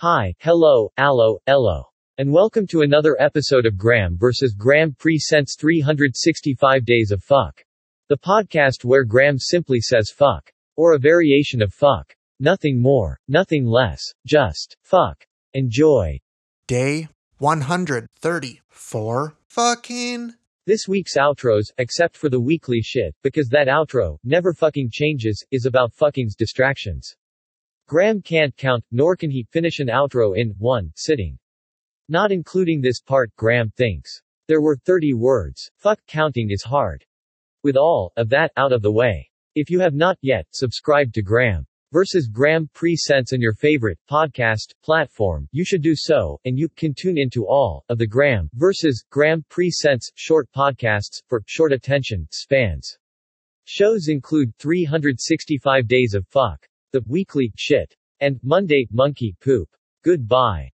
Hi, hello, allo, ello. And welcome to another episode of Graeme vs. Graeme Presents 365 Days of Fuck. The podcast where Graeme simply says fuck. Or a variation of fuck. Nothing more, nothing less, just fuck. Enjoy. Day 134. Fucking. This week's outros, except for the weekly shit, because that outro, never fucking changes, is about fucking's distractions. Graeme can't count, nor can he finish an outro in one sitting. Not including this part, Graeme thinks. There were 30 words. Fuck counting is hard. With all of that out of the way. If you have not yet subscribed to Graeme versus Graeme Presents on your favorite podcast platform, you should do so, and you can tune into all of the Graeme versus Graeme Presents short podcasts for short attention spans. Shows include 365 Days of Fuck, The Weekly Shit, and Monday Monkey Poop. Goodbye.